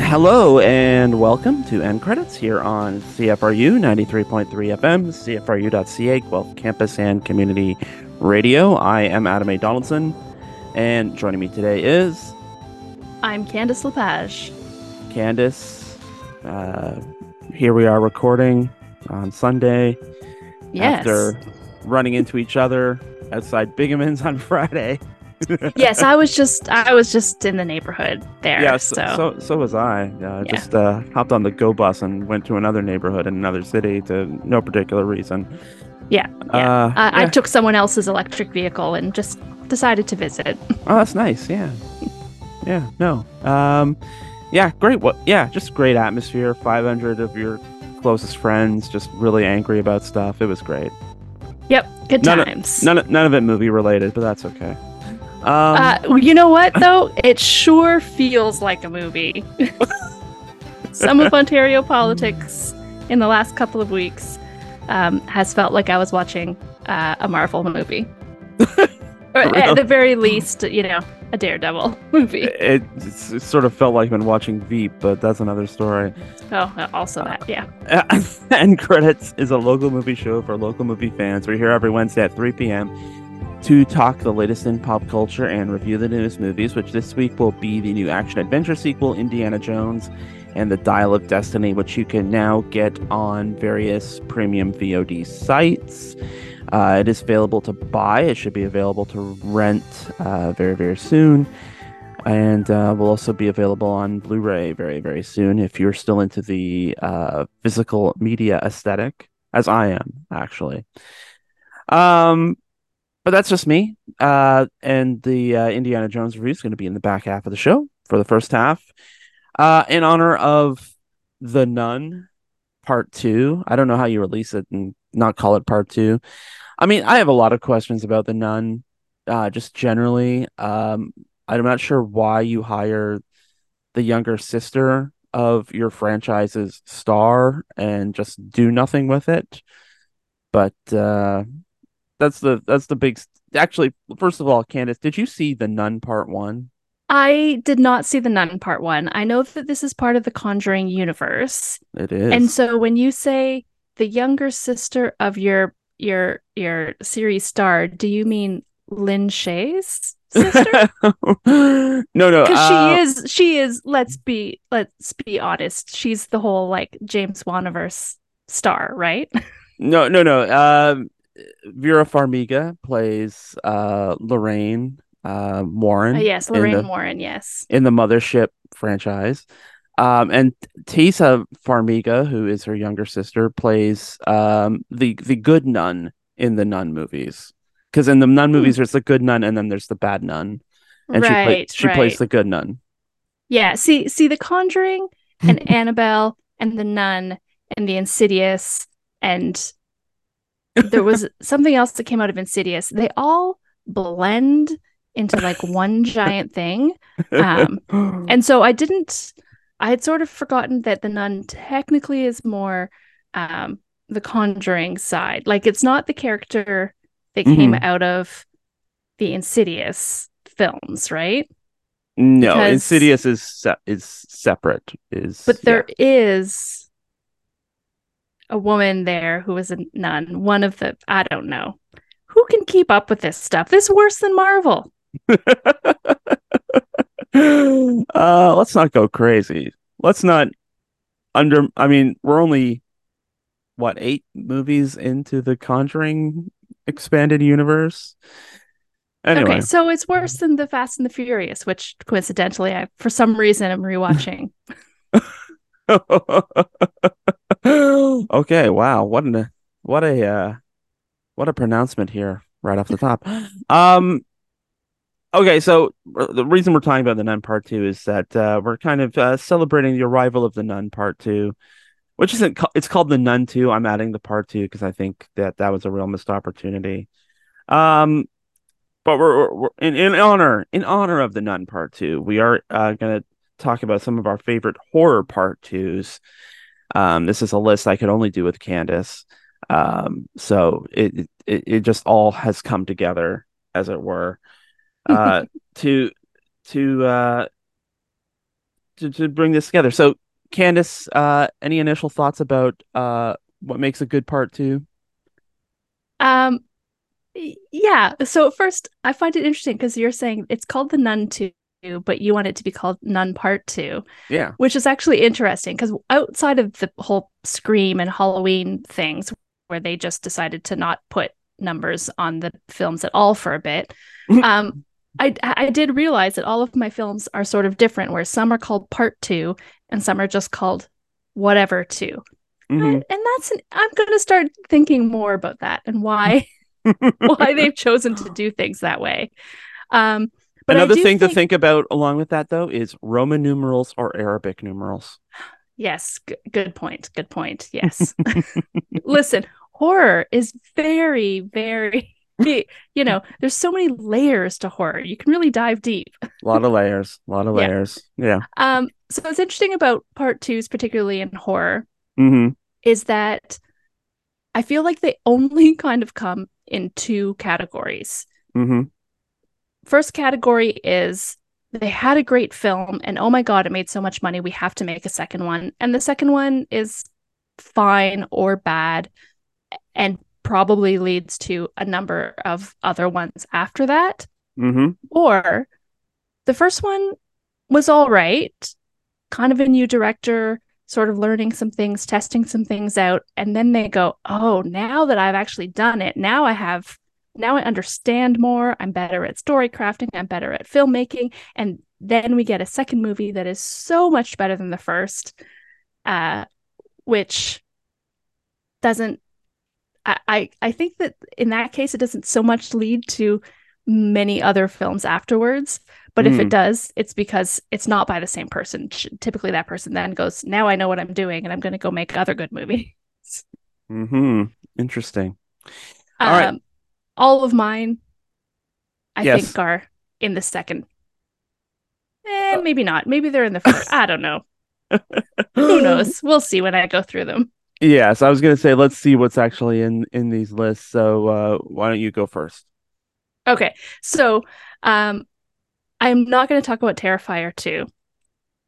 Hello and welcome to End Credits here on CFRU 93.3 FM, CFRU.ca, Guelph Campus and Community Radio. I am Adam A. Donaldson, and joining me today is I'm Candice Lepage. Candice. Uh, here we are recording on Sunday Yes. after running into each other outside Bingemans on Friday. yes, I was just I was just in the neighborhood there. Yeah, so, so, so so was I. Uh, Yeah. Just uh, hopped on the go bus and went to another neighborhood in another city to no particular reason. yeah, yeah. Uh, I, I took someone else's electric vehicle and just decided to visit. Oh, that's nice. Yeah, yeah. No. Um, yeah. Great. What? Yeah. Just great atmosphere. Five hundred of your closest friends just really angry about stuff. It was great. Yep, good None of- times. None of, none of it movie related, but that's okay. Um, uh, you know what though? It sure feels like a movie. Some of Ontario politics in the last couple of weeks um, has felt like I was watching uh, a Marvel movie, or at the very least, you know, a Daredevil movie. it, it sort of felt like I've been watching Veep, but that's another story. Oh, also that, yeah. End Credits is a local movie show for local movie fans. We're here every Wednesday at 3 p.m. to talk the latest in pop culture and review the newest movies, which this week will be the new action adventure sequel, Indiana Jones, and The Dial of Destiny, which you can now get on various premium VOD sites. Uh, it is available to buy. It should be available to rent uh, very, very soon. And uh, will also be available on Blu ray very, very soon if you're still into the uh, physical media aesthetic, as I am, actually. Um, but that's just me. Uh, and the uh, Indiana Jones review is going to be in the back half of the show for the first half. Uh, in honor of The Nun Part 2. I don't know how you release it and not call it Part 2. I mean, I have a lot of questions about The Nun, uh, just generally. Um, I'm not sure why you hire the younger sister of your franchise's star and just do nothing with it. But uh, that's the that's the big. Actually, first of all, Candace, did you see The Nun Part One? I did not see the Nun part one. I know that this is part of the Conjuring universe, It is. and so when you say the younger sister of your your your series star, do you mean Lin Shaye's sister? no, no. Because uh, she is she is. Let's be let's be honest. She's the whole like James Waniverse star, right? No, no, no. Um, Vera Farmiga plays uh Lorraine uh Warren. Uh, yes, Lorraine the- Warren. Yes. in the Mothership franchise. Um, and Taissa Farmiga, who is her younger sister, plays um, the the good nun in the nun movies. Because in the nun movies, there's the good nun, and then there's the bad nun, and Hmm. right. she plays she right. plays the good nun. Yeah, see see the Conjuring and Annabelle and the Nun and the Insidious and there was something else that came out of Insidious. They all blend into like one giant thing. Um, And so I didn't I had sort of forgotten that the Nun technically is more um the Conjuring side. Like it's not the character that came Mhm. out of the Insidious films, right? no, because- Insidious is se- is separate. Is But yeah. there is a woman there who was a nun. One of the I don't know. Who can keep up with this stuff? This is worse than Marvel. uh, let's not go crazy. Let's not under. I mean, we're only what eight movies into the Conjuring expanded universe. Anyway, Okay, so it's worse than the Fast and the Furious, which coincidentally I for some reason I'm rewatching. okay. Wow. What an what a uh, what a pronouncement here right off the top. Um. Okay, so uh, the reason we're talking about the Nun Part Two is that uh, we're kind of uh, celebrating the arrival of the Nun Part Two, which isn't. It's called the Nun Two. I'm adding the Part Two because I think that that was a real missed opportunity. Um, but we're, we're, we're in, in honor in honor of the Nun Part Two, we are uh, going to talk about some of our favorite horror Part Twos. Um, this is a list I could only do with Candace. Um, so it, it it just all has come together, as it were, uh, to to uh, to, to bring this together. So, Candace, uh, any initial thoughts about uh, what makes a good part two? Um, yeah. So first, I find it interesting because you're saying it's called the Nun Two, but you want it to be called Nun Part Two. Yeah. Which is actually interesting because outside of the whole Scream and Halloween things, where they just decided to not put numbers on the films at all for a bit, um, I I did realize that all of my films are sort of different, where some are called Part Two and some are just called whatever 2 Mhm. and, and that's an, I'm going to start thinking more about that and why why they've chosen to do things that way. Um, but Another thing to think about along with that, though, is Roman numerals or Arabic numerals. Yes, g- good point. Good point. Yes. Listen, horror is very, very, you know, there's so many layers to horror. You can really dive deep. A lot of layers. A lot of layers. Yeah. Um, so what's interesting about part twos, particularly in horror, hmm is that I feel like they only kind of come in two categories. hmm First category is they had a great film and oh my god, it made so much money, we have to make a second one. And the second one is fine or bad and probably leads to a number of other ones after that. hmm Or the first one was all right, kind of a new director, sort of learning some things, testing some things out. And then they go, oh, now that I've actually done it, now I have, now I understand more. I'm better at story crafting. I'm better at filmmaking. And then we get a second movie that is so much better than the first, uh, which doesn't. I, I I think that in that case, it doesn't so much lead to many other films afterwards. But if Mm. it does, it's because it's not by the same person. Typically, that person then goes, "Now I know what I'm doing, and I'm going to go make other good movie." hmm Interesting. Um, All right. All of mine, I Yes. think, are in the second. Eh, Uh, maybe not. Maybe they're in the first. I don't know. Who knows? We'll see when I go through them. Yes, I was gonna say let's see what's actually in in these lists. So uh, why don't you go first? Okay, so um, I'm not going to talk about Terrifier 2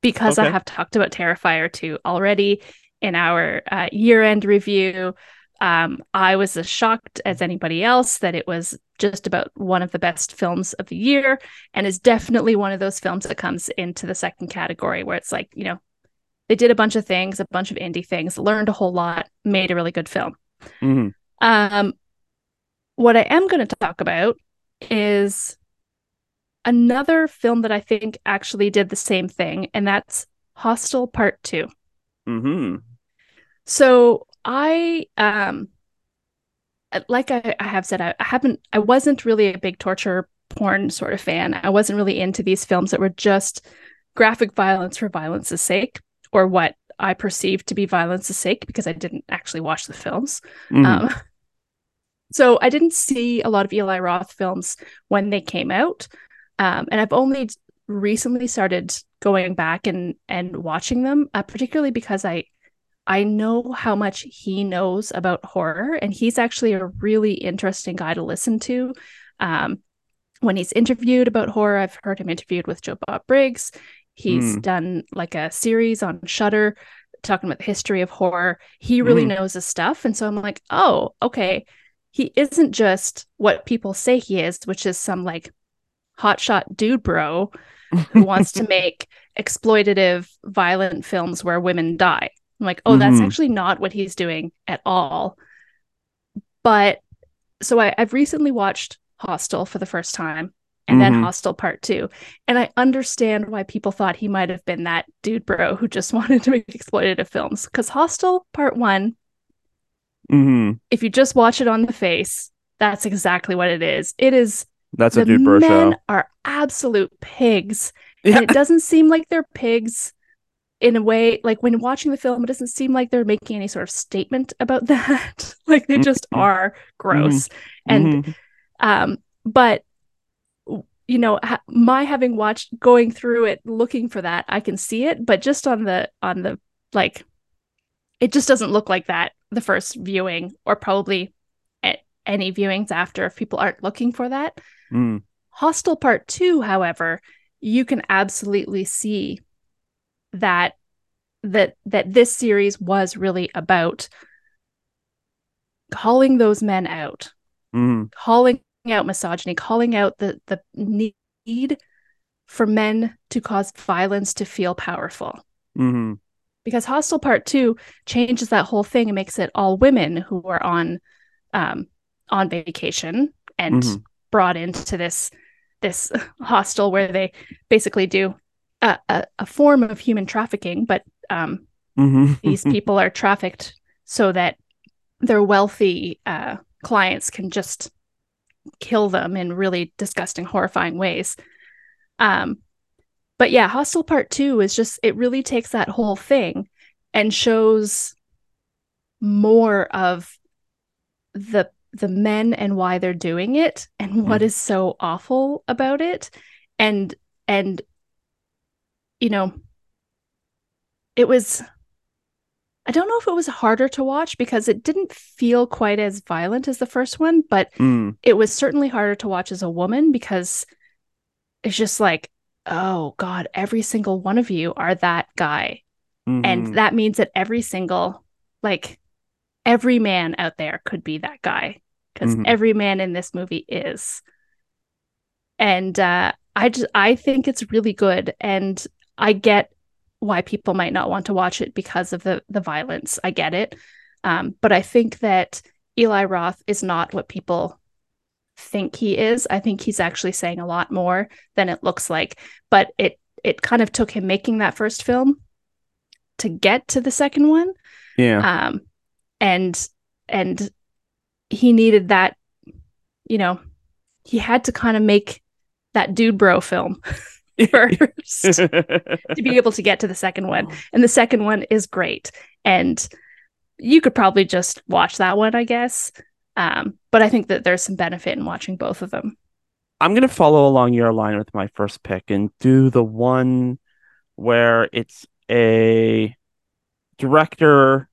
because I have talked about Terrifier 2 already in our uh, year end review. Um, I was as shocked as anybody else that it was just about one of the best films of the year and is definitely one of those films that comes into the second category where it's like, you know, they did a bunch of things, a bunch of indie things, learned a whole lot, made a really good film. hmm Um, what I am going to talk about is another film that I think actually did the same thing, and that's Hostel Part Two. hmm So I, um, like I, I have said, I, I haven't, I wasn't really a big torture porn sort of fan. I wasn't really into these films that were just graphic violence for violence's sake, or what I perceived to be violence's sake, because I didn't actually watch the films. hmm Um, so I didn't see a lot of Eli Roth films when they came out, um, and I've only recently started going back and and watching them, uh, particularly because I I know how much he knows about horror, and he's actually a really interesting guy to listen to. Um, when he's interviewed about horror, I've heard him interviewed with Joe Bob Briggs. He's Mm. done like a series on Shudder talking about the history of horror. He really Mhm. knows his stuff, and so I'm like, oh, okay. He isn't just what people say he is, which is some like hotshot dude bro who wants to make exploitative, violent films where women die. I'm like, oh, that's Mhm. actually not what he's doing at all. But so I, I've recently watched Hostel for the first time and then Mhm. Hostel Part Two. And I understand why people thought he might have been that dude bro who just wanted to make exploitative films. Because Hostel Part One, hmm if you just watch it on the face, that's exactly what it is. It is That's a dude bro men show. are absolute pigs Yeah. and it doesn't seem like they're pigs in a way like when watching the film it doesn't seem like they're making any sort of statement about that like they just Mhm. are gross and Mhm. um but you know ha- my having watched going through it looking for that i can see it but just on the on the like it just doesn't look like that the first viewing or probably a- any viewings after if people aren't looking for that Mm. Hostel Part 2, however, you can absolutely see that that that this series was really about calling those men out, Mm, calling out misogyny, calling out the the need for men to cause violence to feel powerful. hmm Because Hostel Part Two changes that whole thing and makes it all women who are on um, on vacation and Mhm. brought into this this hostel where they basically do a, a, a form of human trafficking, but um, hmm these people are trafficked so that their wealthy uh, clients can just kill them in really disgusting, horrifying ways. Um, but yeah, Hostel Part Two is just it really takes that whole thing and shows more of the the men and why they're doing it and what Mhm. is so awful about it and and you know it was I don't know if it was harder to watch because it didn't feel quite as violent as the first one, but Mm, it was certainly harder to watch as a woman because it's just like, oh God, every single one of you are that guy. mhm. And that means that every single, like, every man out there could be that guy because Mhm. every man in this movie is. And uh, I just, I think it's really good. And I get why people might not want to watch it because of the the violence. I get it. Um, but I think that Eli Roth is not what people think he is. I think he's actually saying a lot more than it looks like. But it it kind of took him making that first film to get to the second one. yeah. Um, and and he needed that, you know, he had to kind of make that dude bro film first to be able to get to the second one. And the second one is great. And you could probably just watch that one, I guess. Um, but I think that there's some benefit in watching both of them. I'm gonna follow along your line with my first pick and do the one where it's a director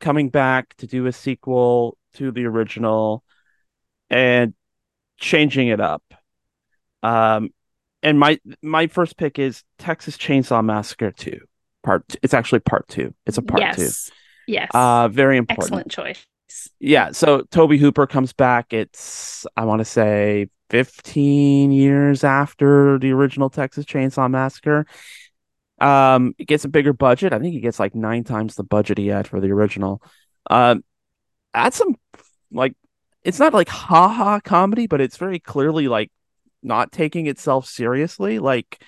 coming back to do a sequel to the original and changing it up. Um, and my my first pick is Texas Chainsaw Massacre 2. Part two. It's actually part 2. It's a part yes. Yes. 2. Uh very important. Excellent choice. Yeah, so Tobe Hooper comes back. It's I want to say 15 years after the original Texas Chainsaw Massacre. Um, it gets a bigger budget. I think he gets like nine times the budget he had for the original. Um, add some like it's not like ha ha comedy, but it's very clearly like not taking itself seriously, like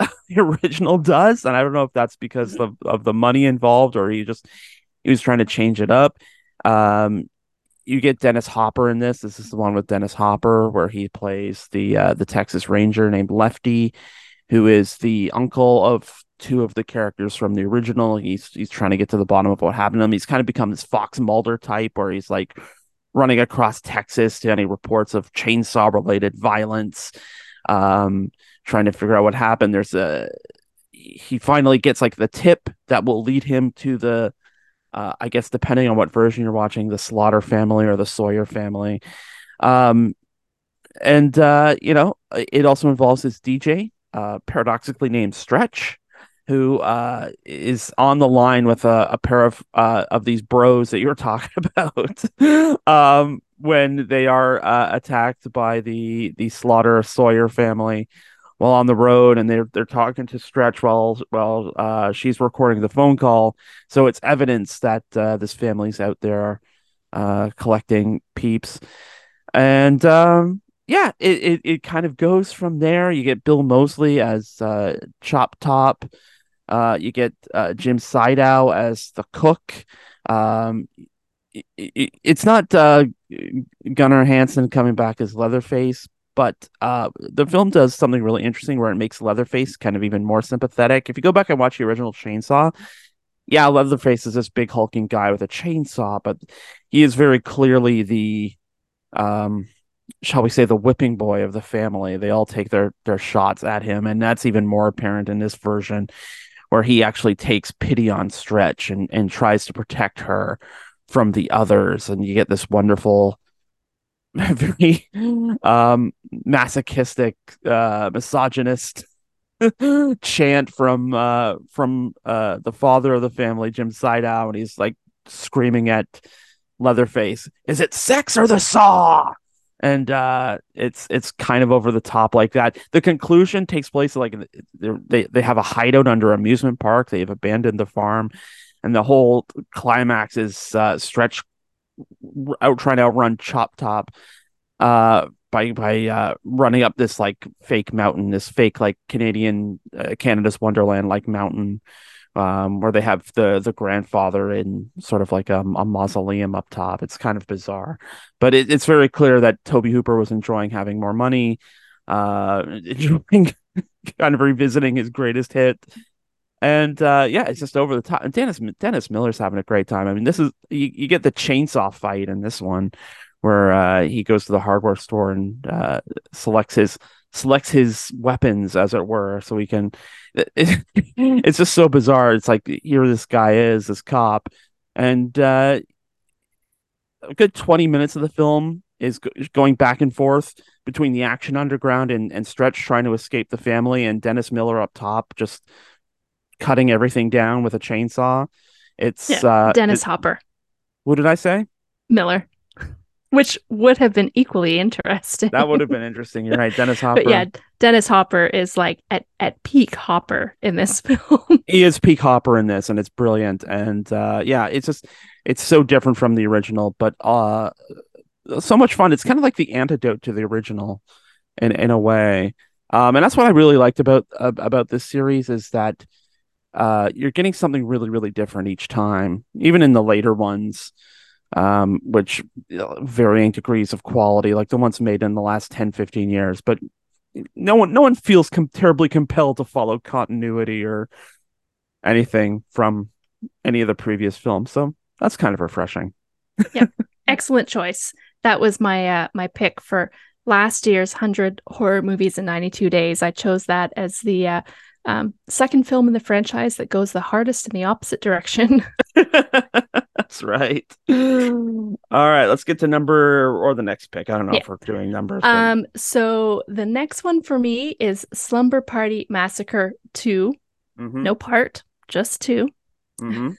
the original does. And I don't know if that's because of, of the money involved or he just he was trying to change it up. Um, you get Dennis Hopper in this. This is the one with Dennis Hopper where he plays the uh, the Texas Ranger named Lefty, who is the uncle of two of the characters from the original. He's he's trying to get to the bottom of what happened to him. He's kind of become this Fox Mulder type where he's like running across Texas to any reports of chainsaw related violence, um, trying to figure out what happened. There's a he finally gets like the tip that will lead him to the uh, I guess depending on what version you're watching, the Slaughter family or the Sawyer family. Um, and uh, you know, it also involves this DJ, uh, paradoxically named Stretch, who uh, is on the line with a, a pair of uh, of these bros that you're talking about. um, when they are uh, attacked by the the Slaughter Sawyer family while on the road and they're they're talking to Stretch while while uh, she's recording the phone call. So it's evidence that uh, this family's out there uh, collecting peeps. And um, yeah, it, it it kind of goes from there. You get Bill Moseley as Chop Top. Uh, you get uh, Jim Siedow as the cook. Um, it, it, it's not uh, Gunnar Hansen coming back as Leatherface, but uh, the film does something really interesting where it makes Leatherface kind of even more sympathetic. If you go back and watch the original Chainsaw, yeah, Leatherface is this big hulking guy with a chainsaw, but he is very clearly the, um, shall we say, the whipping boy of the family. They all take their their shots at him, and that's even more apparent in this version, where he actually takes pity on Stretch and and tries to protect her from the others, and you get this wonderful very um masochistic uh misogynist chant from uh from uh the father of the family, Jim Siedow, and he's like screaming at Leatherface, "Is it sex or the saw?" And uh, it's it's kind of over the top like that. The conclusion takes place like they they have a hideout under amusement park. They've abandoned the farm, and the whole climax is uh, Stretch out trying to outrun Chop Top uh, by by uh, running up this like fake mountain, this fake like Canadian uh, Canada's Wonderland like mountain, um, where they have the the grandfather in sort of like a, a mausoleum up top. It's kind of bizarre, but it, it's very clear that Tobe Hooper was enjoying having more money, uh, enjoying kind of revisiting his greatest hit. And uh, yeah, it's just over the top. And Dennis Dennis Miller's having a great time. I mean, this is you, you get the chainsaw fight in this one, where uh, he goes to the hardware store and uh, selects his selects his weapons, as it were, so he can. It, it, it's just so bizarre. It's like here this guy is this cop, and uh, a good twenty minutes of the film is going back and forth between the action underground and, and Stretch trying to escape the family, and Dennis Miller up top just cutting everything down with a chainsaw. It's yeah, uh, Dennis it, Hopper. What did I say? Miller which would have been equally interesting. That would have been interesting. You're right, Dennis Hopper. but yeah, Dennis Hopper is like at at peak Hopper in this film. he is peak Hopper in this, and it's brilliant. And uh, yeah, it's just it's so different from the original, but uh, so much fun. It's kind of like the antidote to the original, in in a way. Um, and that's what I really liked about uh, about this series is that uh, you're getting something really really different each time, even in the later ones um, which know, varying degrees of quality, like the ones made in the last 10, 15 years. But no one, no one feels com- terribly compelled to follow continuity or anything from any of the previous films. So that's kind of refreshing. yeah, excellent choice. That was my uh, my pick for last year's 100 horror movies in 92 days. I chose that as the uh, um, second film in the franchise that goes the hardest in the opposite direction. That's right. All right, let's get to number or the next pick. I don't know yeah. if we're doing numbers. But... Um, so the next one for me is Slumber Party Massacre 2. Mm-hmm. No part, just 2 mm-hmm.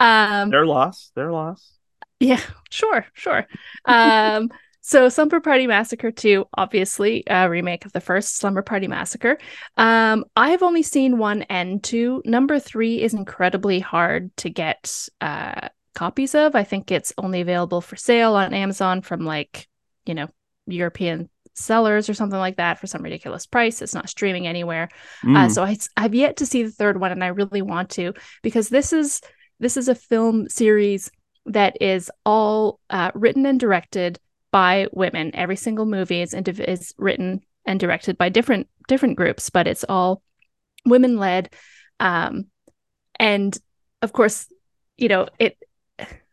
um, they're lost. They're lost. Yeah, sure, sure. Um, so Slumber Party Massacre 2, obviously a remake of the first Slumber Party Massacre. Um, I've only seen one and two. Number three is incredibly hard to get uh, copies of. I think it's only available for sale on Amazon from like, you know, European sellers or something like that for some ridiculous price. It's not streaming anywhere. Uh, mm. Uh, so I, I've yet to see the third one, and I really want to because this is this is a film series that is all uh, written and directed by women. Every single movie is indiv- is written and directed by different different groups, but it's all women led. Um, and of course, you know it.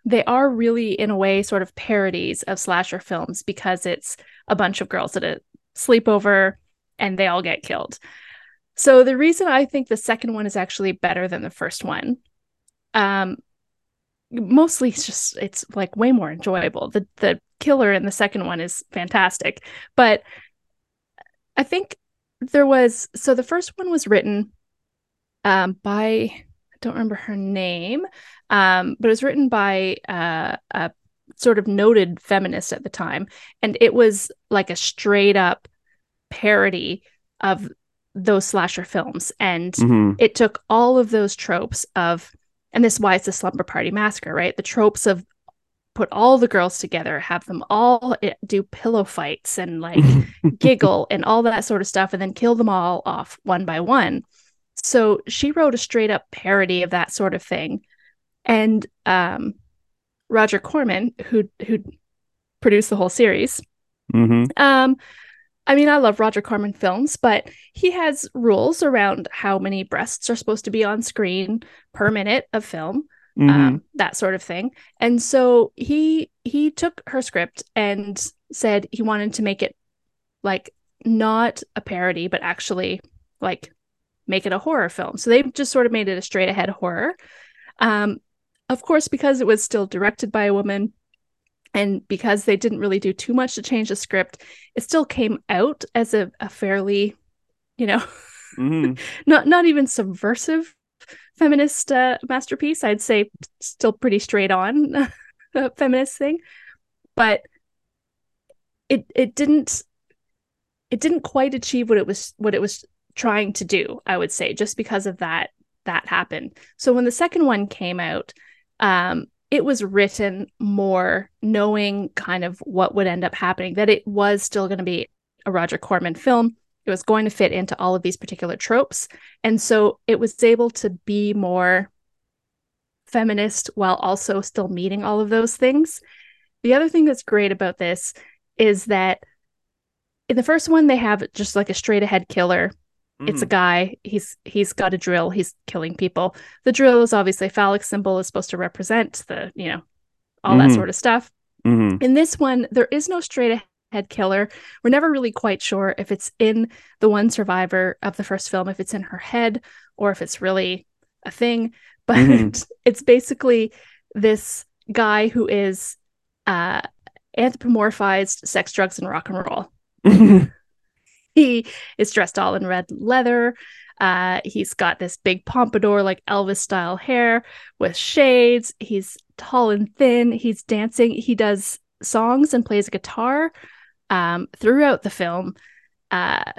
They are really, in a way, sort of parodies of slasher films because it's a bunch of girls at a sleepover and they all get killed. So the reason I think the second one is actually better than the first one um, mostly it's just it's like way more enjoyable. The the killer in the second one is fantastic, but I think there was so the first one was written um, by I don't remember her name, um, but it was written by uh, a sort of noted feminist at the time, and it was like a straight up parody of those slasher films, and mm-hmm. it took all of those tropes of and this is why it's the slumber party massacre, right? The tropes of put all the girls together, have them all eh, do pillow fights and like giggle and all that sort of stuff, and then kill them all off one by one. So she wrote a straight up parody of that sort of thing. And um, Roger Corman, who who produced the whole series, mm-hmm. um, I mean, I love Roger Corman films, but he has rules around how many breasts are supposed to be on screen per minute of film, mm-hmm. um, that sort of thing. And so he he took her script and said he wanted to make it like not a parody, but actually like make it a horror film. So they just sort of made it a straight ahead horror. Um, of course, because it was still directed by a woman, and because they didn't really do too much to change the script, it still came out as a, a fairly, you know, hmm not not even subversive feminist uh, masterpiece. I'd say still pretty straight on feminist thing, but it it didn't it didn't quite achieve what it was what it was trying to do. I would say just because of that that happened. So when the second one came out, um, it was written more knowing kind of what would end up happening. That it was still going to be a Roger Corman film. It was going to fit into all of these particular tropes. And so it was able to be more feminist while also still meeting all of those things. The other thing that's great about this is that in the first one, they have just like a straight ahead killer. Mm. It's a guy. He's he's got a drill. He's killing people. The drill is obviously a phallic symbol. is supposed to represent the you know all mm-hmm. that sort of stuff. Mm-hmm. In this one, there is no straight ahead killer. We're never really quite sure if it's in the one survivor of the first film, if it's in her head, or if it's really a thing. But mm-hmm. it's basically this guy who is uh, anthropomorphized sex, drugs, and rock and roll. he is dressed all in red leather. Uh, he's got this big pompadour, like Elvis style hair with shades. He's tall and thin. He's dancing. He does songs and plays a guitar um, throughout the film. Uh,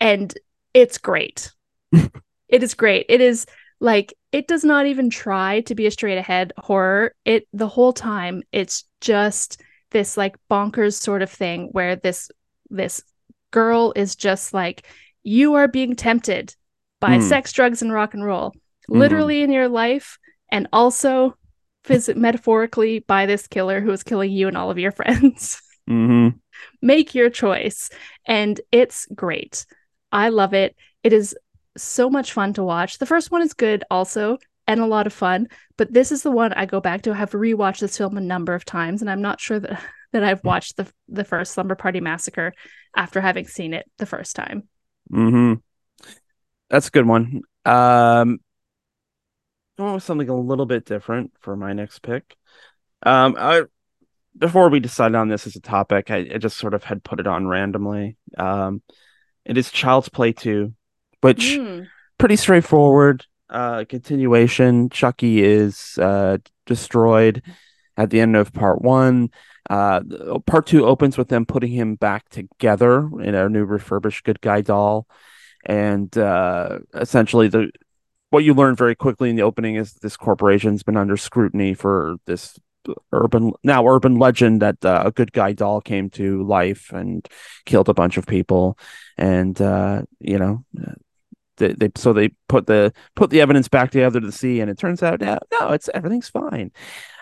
and it's great. it is great. It is like, it does not even try to be a straight ahead horror. It, the whole time, it's just this like bonkers sort of thing where this this girl is just like you are being tempted by mm. sex drugs and rock and roll mm-hmm. literally in your life and also phys- metaphorically by this killer who is killing you and all of your friends mm-hmm. Make your choice and it's great i love it it is so much fun to watch the first one is good also and a lot of fun but this is the one i go back to i have rewatched this film a number of times and i'm not sure that that I've watched the the first Slumber Party Massacre after having seen it the first time. Hmm. That's a good one. Um, I want something a little bit different for my next pick. Um, I before we decided on this as a topic, I, I just sort of had put it on randomly. Um, it is Child's Play two, which mm. pretty straightforward. Uh, continuation. Chucky is uh destroyed at the end of part one. Uh, part two opens with them putting him back together in a new refurbished good guy doll, and uh, essentially the what you learn very quickly in the opening is this corporation's been under scrutiny for this urban now urban legend that uh, a good guy doll came to life and killed a bunch of people, and uh, you know. They, they so they put the put the evidence back together to see, and it turns out no, no, it's everything's fine.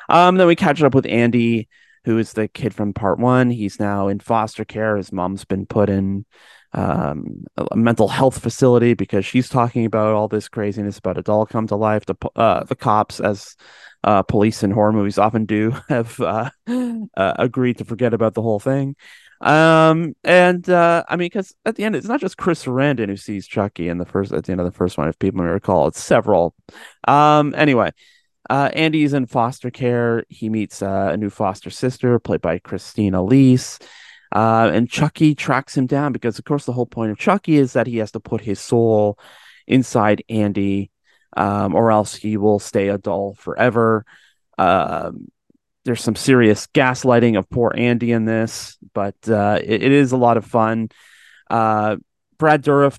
Um, then we catch up with Andy, who is the kid from part one. He's now in foster care. His mom's been put in um, a mental health facility because she's talking about all this craziness about a doll come to life. The uh, the cops, as uh, police in horror movies often do, have uh, uh agreed to forget about the whole thing. Um, and uh, I mean, because at the end, it's not just Chris Sarandon who sees Chucky in the first at the end of the first one, if people may recall. It's several. Um, anyway, uh, Andy's in foster care. He meets a new foster sister, played by Christine Elise. Uh, and Chucky tracks him down because, of course, the whole point of Chucky is that he has to put his soul inside Andy, um, or else he will stay a doll forever. Um, there's some serious gaslighting of poor Andy in this, but uh, it, it is a lot of fun. Uh, Brad Dourif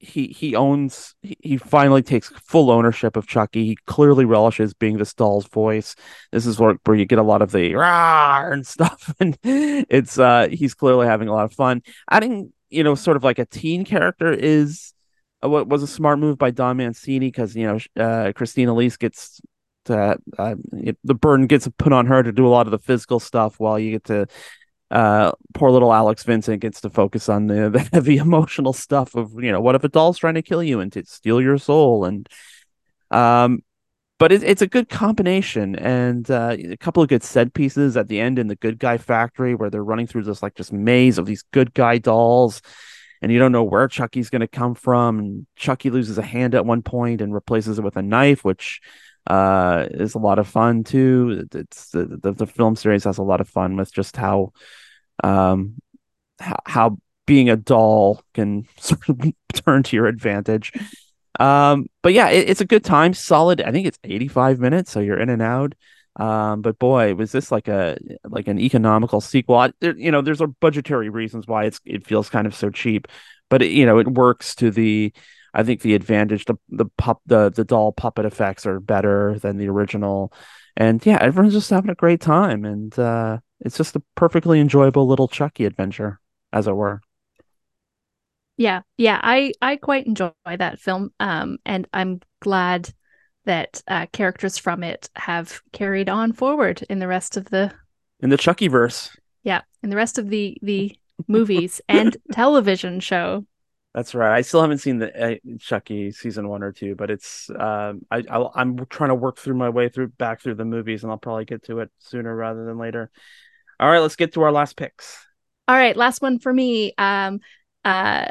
he he owns he, finally takes full ownership of Chucky. He clearly relishes being the doll's voice. This is where, where you get a lot of the rah and stuff, and it's uh he's clearly having a lot of fun. Adding you know sort of like a teen character is uh, what was a smart move by Don Mancini because you know uh, Christine Elise gets to uh, it, the burden gets put on her to do a lot of the physical stuff while you get to uh poor little alex vincent gets to focus on the, the heavy emotional stuff of you know what if a doll's trying to kill you and to steal your soul? And um but it, it's a good combination. And uh, a couple of good set pieces at the end in the good guy factory where they're running through this like just maze of these good guy dolls. And you don't know where chucky's going to come from. And chucky loses a hand at one point and replaces it with a knife which uh is a lot of fun too it's the, the, the film series has a lot of fun with just how um how, how being a doll can sort of turn to your advantage. Um, but yeah, it, it's a good time. Solid. I think it's 85 minutes, so you're in and out. Um, but boy, was this like a like an economical sequel? I, there, you know, there's a budgetary reasons why it's it feels kind of so cheap, but it, you know, it works to the. I think the advantage the the pup the the doll puppet effects are better than the original, and yeah, everyone's just having a great time, and uh, it's just a perfectly enjoyable little Chucky adventure, as it were. Yeah, yeah, I I quite enjoy that film, um, and I'm glad that uh, characters from it have carried on forward in the rest of the in the Chucky verse. Yeah, in the rest of the the movies and television show. That's right. I still haven't seen the uh, Chucky season one or two, but it's um, I i am trying to work through my way through back through the movies, and I'll probably get to it sooner rather than later. All right, let's get to our last picks. All right, last one for me. Um, uh,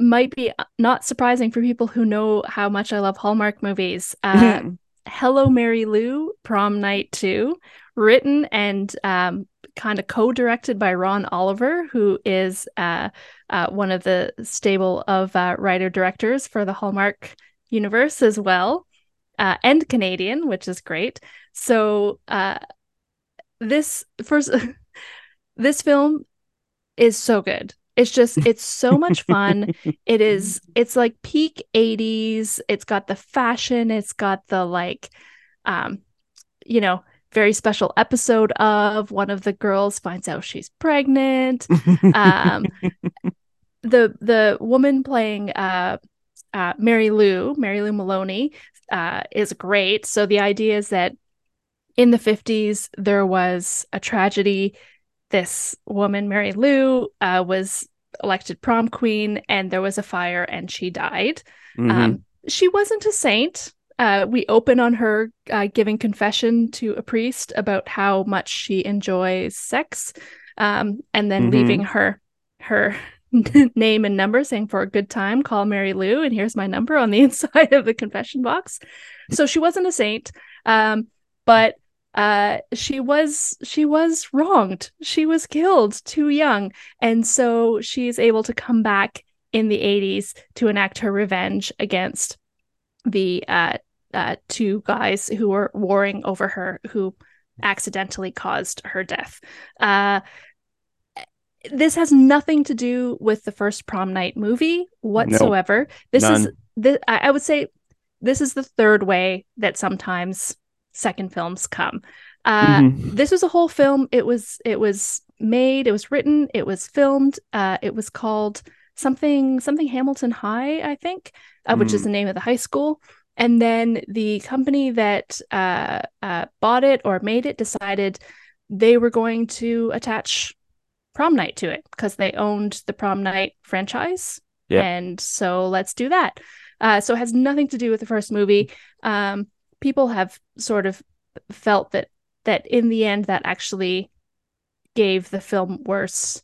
might be uh, not surprising for people who know how much I love Hallmark movies. Uh, Hello, Mary Lou, Prom Night 2, written and um, kind of co directed by Ron Oliver, who is uh, uh, one of the stable of uh, writer directors for the Hallmark universe as well, uh, and Canadian, which is great. So, uh, this first, this film is so good. It's just it's so much fun. it is it's like peak 80s. It's got the fashion, it's got the like um you know, very special episode of one of the girls finds out she's pregnant. um the the woman playing uh uh, Mary Lou, Mary Lou Maloney, uh, is great. So the idea is that in the 50s, there was a tragedy this woman, Mary Lou, uh, was elected prom queen, and there was a fire, and she died. Mm-hmm. Um, she wasn't a saint. Uh, we open on her uh, giving confession to a priest about how much she enjoys sex, um, and then mm-hmm. leaving her her name and number, saying for a good time, call Mary Lou, and here's my number on the inside of the confession box. So she wasn't a saint, um, but uh, she was she was wronged. She was killed too young, and so she's able to come back in the 80s to enact her revenge against the uh, uh, two guys who were warring over her, who accidentally caused her death. Uh, this has nothing to do with the first prom night movie whatsoever. Nope. This None. is this, I would say this is the third way that sometimes second films come. Uh, mm-hmm. This was a whole film. It was it was made. It was written. It was filmed. Uh, it was called something something Hamilton High, I think, uh, mm. which is mm. the name of the high school. And then the company that uh, uh, bought it or made it decided they were going to attach prom night to it because they owned the prom night franchise. Yeah. And so let's do that. Uh, so it has nothing to do with the first movie. Um, people have sort of felt that that in the end that actually gave the film worse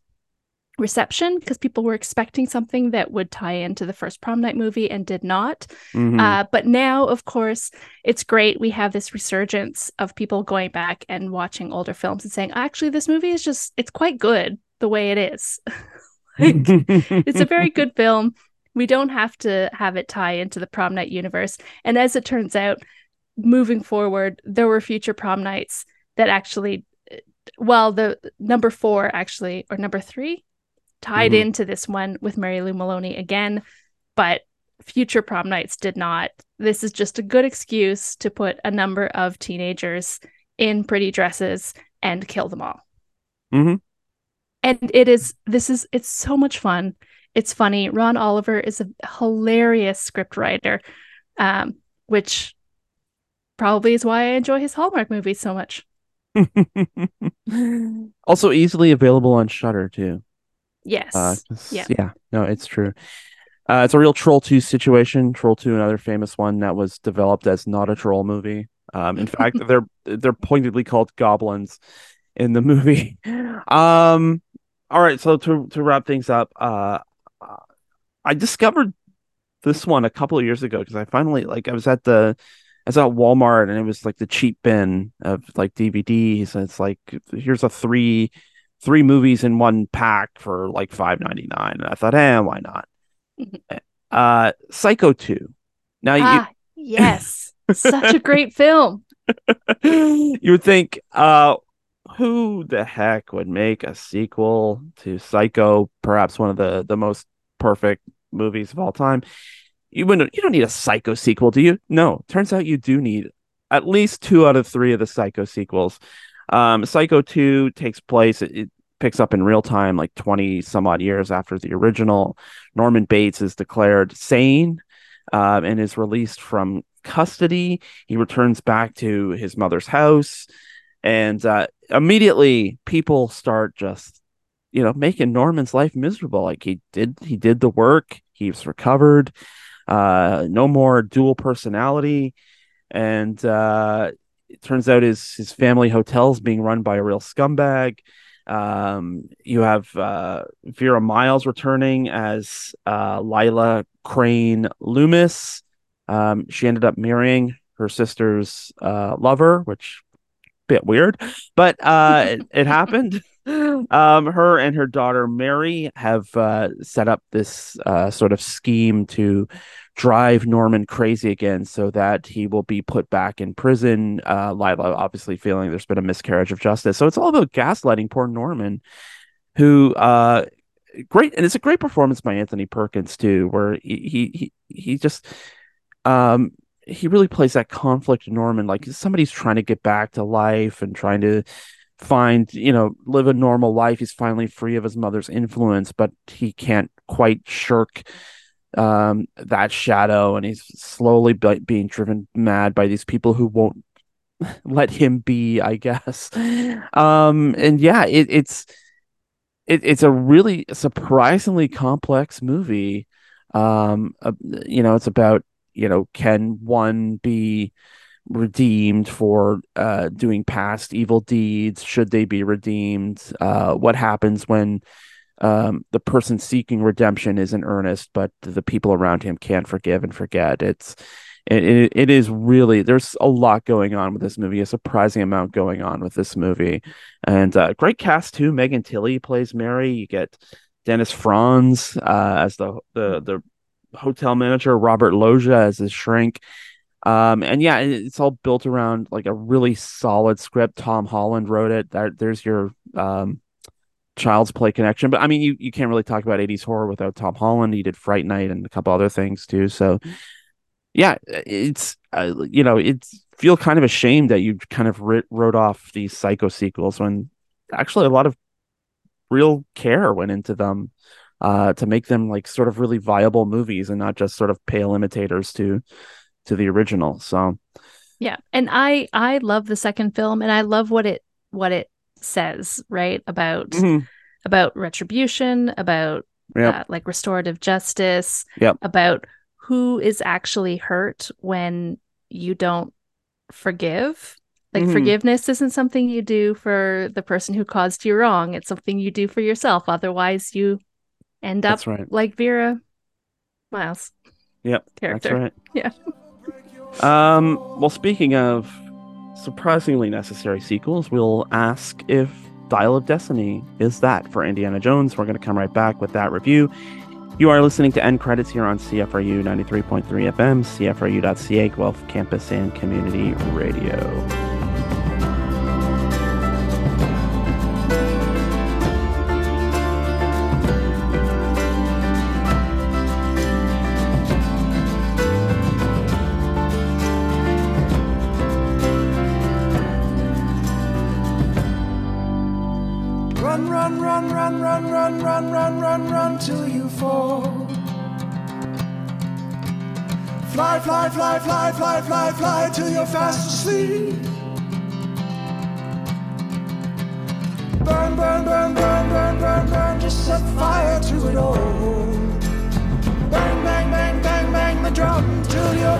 reception because people were expecting something that would tie into the first prom night movie and did not. Mm-hmm. Uh, but now, of course, it's great. We have this resurgence of people going back and watching older films and saying, actually, this movie is just, it's quite good the way it is. like, it's a very good film. We don't have to have it tie into the prom night universe. And as it turns out, moving forward, there were future prom nights that actually, well, the number four actually, or number three, tied mm-hmm. into this one with Mary Lou Maloney again, but future prom nights did not. This is just a good excuse to put a number of teenagers in pretty dresses and kill them all. Mm-hmm. And it is, this is, it's so much fun. It's funny. Ron Oliver is a hilarious script writer, um, which probably is why I enjoy his Hallmark movies so much. also easily available on Shudder too. Yes. Uh, yeah. Yeah. No, it's true. Uh, it's a real Troll 2 situation. Troll 2, another famous one that was developed as not a troll movie. Um, in fact, they're they're pointedly called goblins in the movie. Um, all right, so to to wrap things up, uh, I discovered this one a couple of years ago because I finally like I was at the I was at Walmart and it was like the cheap bin of like DVDs, and it's like here's a three three movies in one pack for like five ninety nine, and I thought, eh, why not? uh, Psycho two. Now ah, you, yes, such a great film. you would think, uh, who the heck would make a sequel to Psycho? Perhaps one of the the most perfect movies of all time. You wouldn't. You don't need a Psycho sequel, do you? No. Turns out you do need at least two out of three of the Psycho sequels. Um, Psycho 2 takes place, it, it, picks up in real time, like 20 some odd years after the original. Norman Bates is declared sane uh, and is released from custody. He returns back to his mother's house, and uh, immediately people start just, you know, making Norman's life miserable. Like he did, he did the work. He's recovered. Uh, no more dual personality, and uh, it turns out his his family hotel is being run by a real scumbag. Um, you have uh, Vera Miles returning as uh, Lila Crane Loomis. Um, she ended up marrying her sister's uh, lover, which bit weird, but uh, it, it happened. Um, her and her daughter Mary have uh, set up this uh, sort of scheme to drive Norman crazy again so that he will be put back in prison. Uh, Lila obviously feeling there's been a miscarriage of justice. So it's all about gaslighting poor Norman, who uh great and it's a great performance by Anthony Perkins too, where he he he just um he really plays that conflict Norman like somebody's trying to get back to life and trying to find you know live a normal life he's finally free of his mother's influence but he can't quite shirk um, that shadow, and he's slowly be- being driven mad by these people who won't let him be, I guess. Um, and yeah, it, it's it, it's a really surprisingly complex movie. Um, uh, you know, it's about you know, can one be redeemed for uh, doing past evil deeds? Should they be redeemed? Uh, what happens when um, the person seeking redemption is in earnest, but the people around him can't forgive and forget. It's it, it, is really there's a lot going on with this movie, a surprising amount going on with this movie, and uh, great cast too. Megan Tilly plays Mary. You get Dennis Franz uh, as the the the hotel manager, Robert Loggia as his shrink. Um, and yeah, it's all built around like a really solid script. Tom Holland wrote it. There, there's your um, Child's Play connection. But I mean, you, you can't really talk about 80s horror without Tom Holland. He did Fright Night and a couple other things too. So, yeah, it's, uh, you know, it's feel kind of ashamed that you kind of wrote off these psycho sequels when actually a lot of real care went into them uh, to make them like sort of really viable movies and not just sort of pale imitators to to the original. So, yeah, and I I love the second film and I love what it what it says, right? About mm-hmm. about retribution, about yep. uh, like restorative justice, yep. about who is actually hurt when you don't forgive. Like mm-hmm. forgiveness isn't something you do for the person who caused you wrong. It's something you do for yourself. Otherwise, you end up right. like Vera Miles. Yep. Character. That's right. Yeah. um. Well, speaking of surprisingly necessary sequels, we'll ask if Dial of Destiny is that for Indiana Jones. We're going to come right back with that review. You are listening to End Credits here on CFRU 93.3 FM, CFRU.ca, Guelph Campus and Community Radio.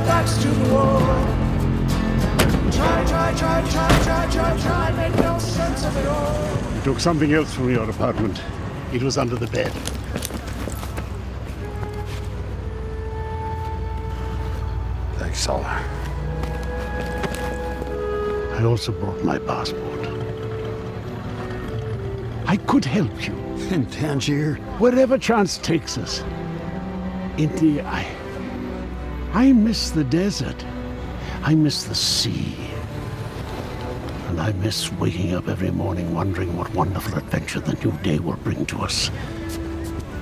Back's to the wall. Try, try, try, try, try, try, try, make no sense of it all. You took something else from your apartment. It was under the bed. Thanks, Sallah. I also brought my passport. I could help you. In Tangier? Wherever chance takes us. Indy, I. I miss the desert. I miss the sea. And I miss waking up every morning wondering what wonderful adventure the new day will bring to us.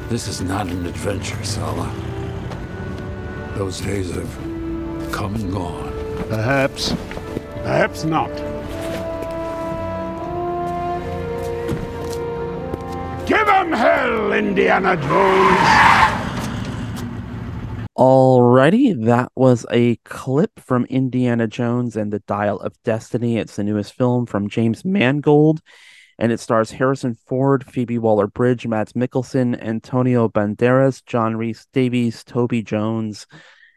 This is not an adventure, Sallah. Those days have come and gone. Perhaps. Perhaps not. Give 'em hell, Indiana Jones! Alrighty, that was a clip from Indiana Jones and the Dial of Destiny. It's the newest film from James Mangold, and it stars Harrison Ford, Phoebe Waller Bridge, Mads Mikkelsen, Antonio Banderas, John Rhys Davies, Toby Jones,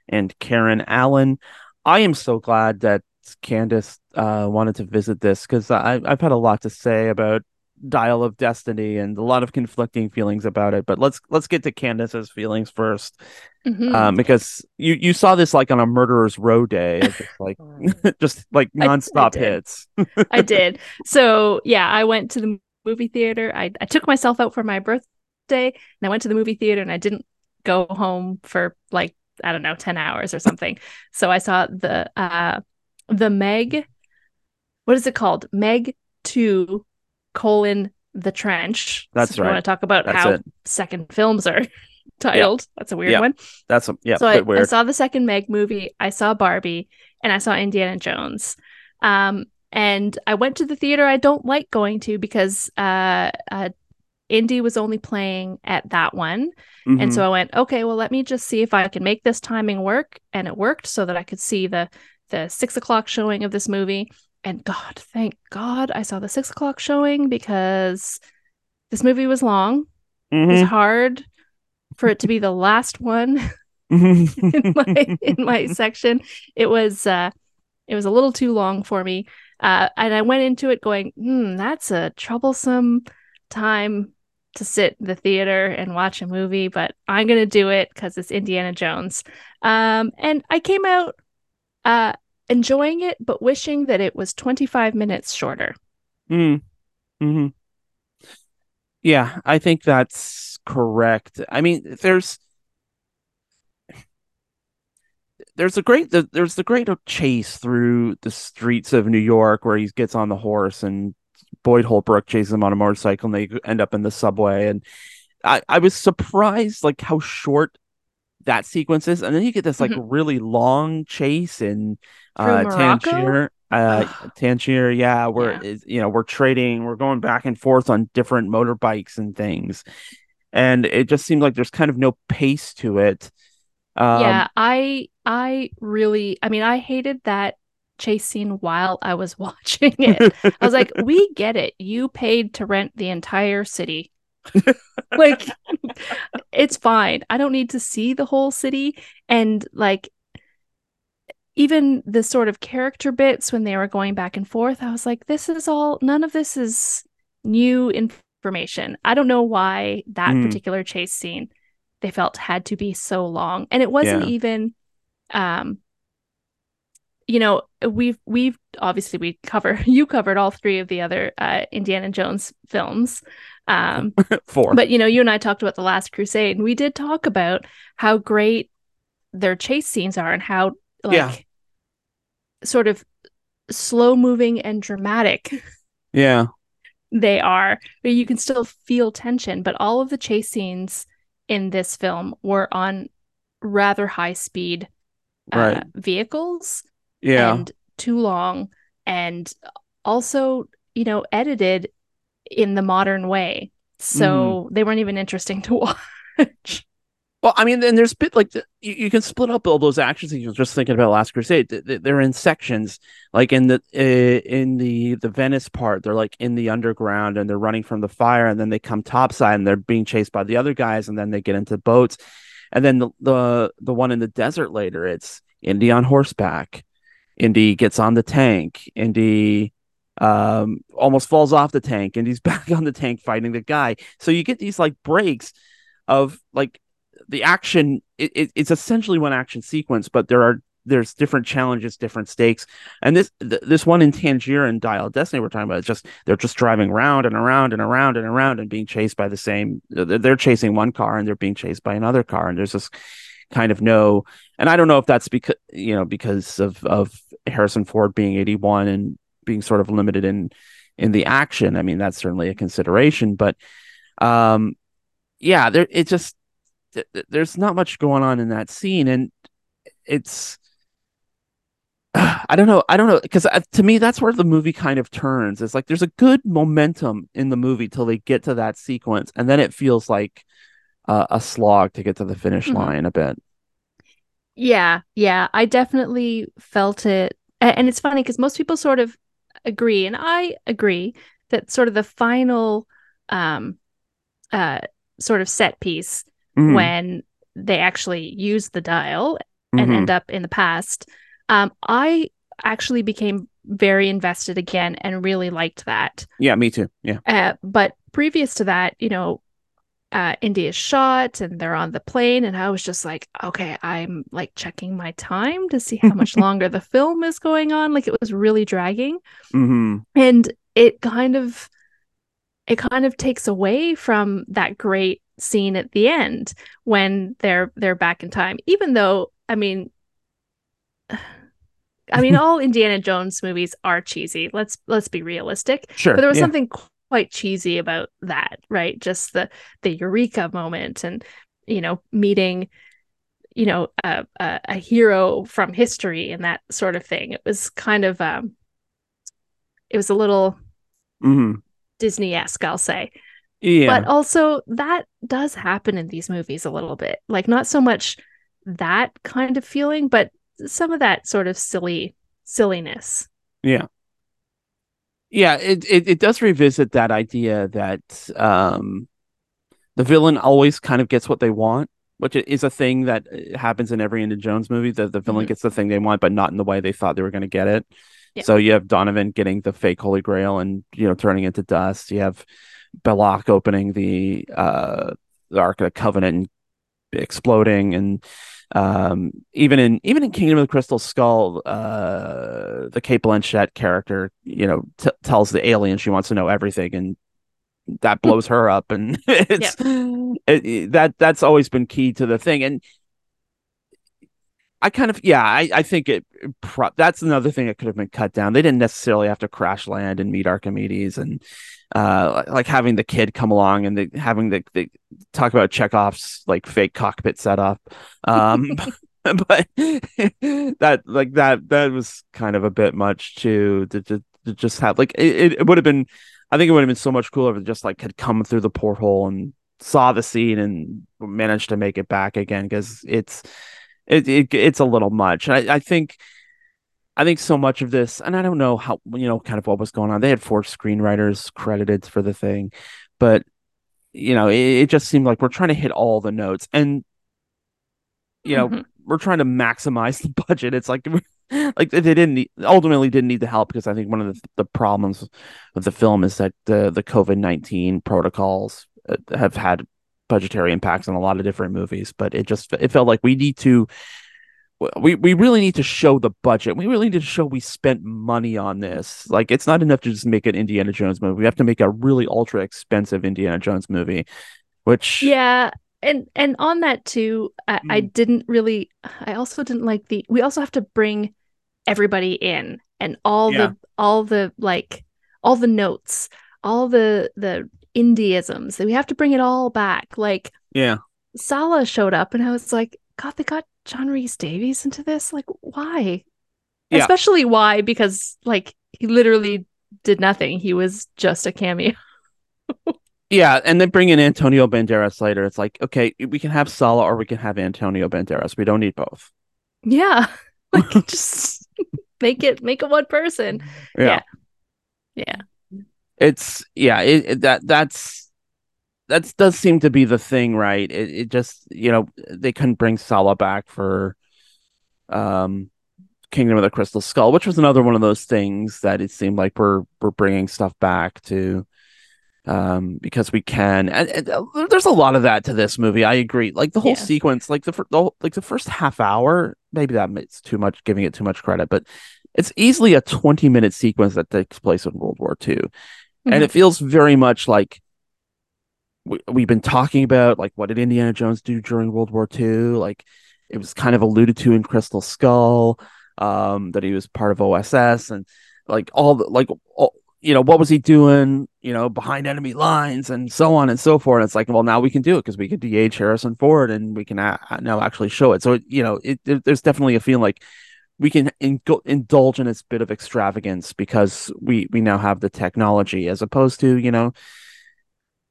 and Karen Allen. I am so glad that Candace uh, wanted to visit this because I've had a lot to say about Dial of Destiny and a lot of conflicting feelings about it. But let's let's get to Candace's feelings 1st Mhm. um, because you you saw this like on a murderer's row day, just like just like I- I nonstop hits. I did. So yeah, I went to the movie theater. I, I took myself out for my birthday and I went to the movie theater and I didn't go home for like, I don't know, 10 hours or something. so I saw the uh the Meg what is it called? Meg 2 colon the trench. That's So right. want to talk about That's how it. second films are titled. That's a weird Yeah. one. That's a yeah, so bit I, I saw the second Meg movie. I saw Barbie, and I saw Indiana Jones. Um, and I went to the theater I don't like going to because uh, uh, Indy was only playing at that one, and Mhm. so I went, okay, well, let me just see if I can make this timing work, and it worked, so that I could see the the six o'clock showing of this movie. And God, thank God, I saw the six o'clock showing because this movie was long. It was Mhm. hard for it to be the last one Mm-hmm. in my in my section. It was uh it was a little too long for me. Uh and I went into it going, hmm, that's a troublesome time to sit in the theater and watch a movie, but I'm gonna do it because it's Indiana Jones. Um and I came out uh enjoying it, but wishing that it was 25 minutes shorter. Mm. hmm Yeah, I think that's correct. I mean, there's there's a great there's the great chase through the streets of New York where he gets on the horse and Boyd Holbrook chases him on a motorcycle and they end up in the subway and I I was surprised like how short that sequences, and then you get this like really long chase in uh Tangier uh Tangier yeah where Yeah. you know we're trading we're going back and forth on different motorbikes and things and it just seemed like there's kind of no pace to it um yeah, I I really I mean I hated that chase scene while I was watching it. I was like, we get it. You paid to rent the entire city. like it's fine. I don't need to see the whole city and like even the sort of character bits when they were going back and forth, I was like, this is all none of this is new information. I don't know why that Mm. particular chase scene they felt had to be so long. And it wasn't Yeah. even um you know, we've we've obviously we cover you covered all three of the other uh Indiana Jones films. Um four but you know, you and I talked about the Last Crusade, and we did talk about how great their chase scenes are and how like Yeah. sort of slow moving and dramatic yeah they are. But you can still feel tension. But all of the chase scenes in this film were on rather high speed uh, Right. vehicles yeah and too long and also you know edited in the modern way so Mm-hmm. they weren't even interesting to watch Well, I mean, and there's bit like the, you, you can split up all those action scenes. You're just thinking about Last Crusade, Th- th- they're in sections. Like in the uh, in the the Venice part, they're like in the underground and they're running from the fire, and then they come topside and they're being chased by the other guys, and then they get into boats, and then the the the one in the desert later, it's Indy on horseback. Indy gets on the tank. Indy um almost falls off the tank, and he's back on the tank fighting the guy. So you get these like breaks of like the action it, it, it's essentially one action sequence but there are there's different challenges, different stakes, and this th- this one in Tangier and Dial Destiny we're talking about. It's just they're just driving around and around and around and around and being chased by the same. They're chasing one car and they're being chased by another car, and there's this kind of no. And I don't know if that's because you know because of of Harrison Ford being 81 and being sort of limited in in the action. I mean, that's certainly a consideration, but um, yeah, there it just th- there's not much going on in that scene, and it's I don't know. I don't know because uh, to me that's where the movie kind of turns. It's like there's a good momentum in the movie till they get to that sequence, and then it feels like uh, a slog to get to the finish Mhm. line a bit. Yeah, yeah, I definitely felt it. And it's funny because most people sort of agree, and I agree that sort of the final um uh sort of set piece Mhm, when they actually use the dial and mhm. end up in the past, um, I actually became very invested again and really liked that. yeah, me too. Yeah, Uh, but previous to that, you know, uh, Indy's shot and they're on the plane, and I was just like, okay, I'm like checking my time to see how much longer the film is going on. Like it was really dragging, hmm and it kind of, it kind of takes away from that great scene at the end when they're they're back in time. Even though, I mean. I mean, all Indiana Jones movies are cheesy. Let's let's be realistic sure. but there was yeah. something quite cheesy about that right? Just the the eureka moment and you know meeting you know a, a, a hero from history and that sort of thing. It was kind of um it was a little mm-hmm. disney-esque i'll say. Yeah, but also that does happen in these movies a little bit. Like not so much that kind of feeling but some of that sort of silly silliness. Yeah. Yeah, it, it it does revisit that idea that um the villain always kind of gets what they want, which is a thing that uh, happens in every Indiana Jones movie. That the villain Mhm. gets the thing they want, but not in the way they thought they were going to get it. Yeah. So you have Donovan getting the fake Holy Grail and you know turning into dust. You have Belloq opening the uh the Ark of the Covenant and exploding and um even in even in Kingdom of the Crystal Skull uh the Cate Blanchett character you know t- tells the alien she wants to know everything and that blows her up and it's it, it- that that's always been key to the thing and I kind of yeah I I think it pro- that's another thing that could have been cut down. They didn't necessarily have to crash land and meet Archimedes and uh like having the kid come along and the, having the, the talk about Chekhov's like fake cockpit setup. Um but that like that that was kind of a bit much too to, to, to just have like it, it would have been I think it would have been so much cooler if it just like had come through the porthole and saw the scene and managed to make it back again because it's it, it it's a little much. I, I think I think so much of this, and I don't know how you know kind of what was going on. They had four screenwriters credited for the thing, but you know it, it just seemed like we're trying to hit all the notes, and you know Mhm. we're trying to maximize the budget. It's like like they didn't need, ultimately didn't need the help because I think one of the, the problems with the film is that the the COVID nineteen protocols uh, have had budgetary impacts on a lot of different movies, but it just it felt like we need to we we really need to show the budget. We really need to show we spent money on this. Like it's not enough to just make an Indiana Jones movie. We have to make a really ultra expensive Indiana Jones movie, which Yeah, and and on that too, I, I Mm. didn't really. I also didn't like the. We also have to bring everybody in and all Yeah. the all the like all the notes, all the the Indiisms. That we have to bring it all back. Like yeah. Sallah showed up, and I was like, God, they got John Rhys Davies into this. Like, why? Yeah. Especially why? Because like he literally did nothing. He was just a cameo. Yeah, and then bring in Antonio Banderas later. It's like, okay, we can have Sallah or we can have Antonio Banderas. We don't need both. Yeah. Like just make it make it one person. Yeah. Yeah. It's yeah it, it- that that's that does seem to be the thing right it, it just you know they couldn't bring Sallah back for um Kingdom of the Crystal Skull which was another one of those things that it seemed like we're we're bringing stuff back to um, because we can. And, and, uh, there's a lot of that to this movie. I agree. Like the whole Yeah. sequence, like the, the whole- like the first half hour, maybe that it's too much, giving it too much credit, but it's easily a 20 minute sequence that takes place in World War II, Mhm. and it feels very much like we, we've been talking about like what did Indiana Jones do during World War II? Like it was kind of alluded to in Crystal Skull, um, that he was part of OSS and like all the like all, you know what was he doing you know behind enemy lines and so on and so forth and it's like well now we can do it because we can de-age harrison ford and we can a- now actually show it so it, you know it, there- there's definitely a feeling like we can in- indulge in this bit of extravagance because we we now have the technology as opposed to you know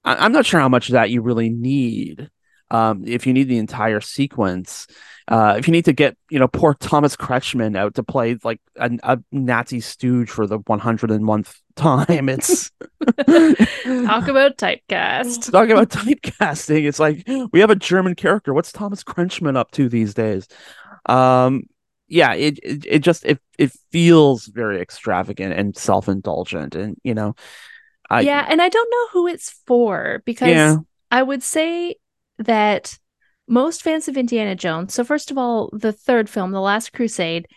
I, i'm not sure how much of that you really need um if you need the entire sequence uh, if you need to get, you know, poor Thomas Kretschmann out to play like a, a Nazi stooge for the 101th time, it's Talk about typecast. talking about typecasting. It's like we have a German character. What's Thomas Kretschmann up to these days? Um, yeah, it, it it just it it feels very extravagant and self indulgent, and you know, I yeah, and I don't know who it's for because Yeah. I would say that most fans of Indiana Jones, so first of all, the third film, The Last Crusade,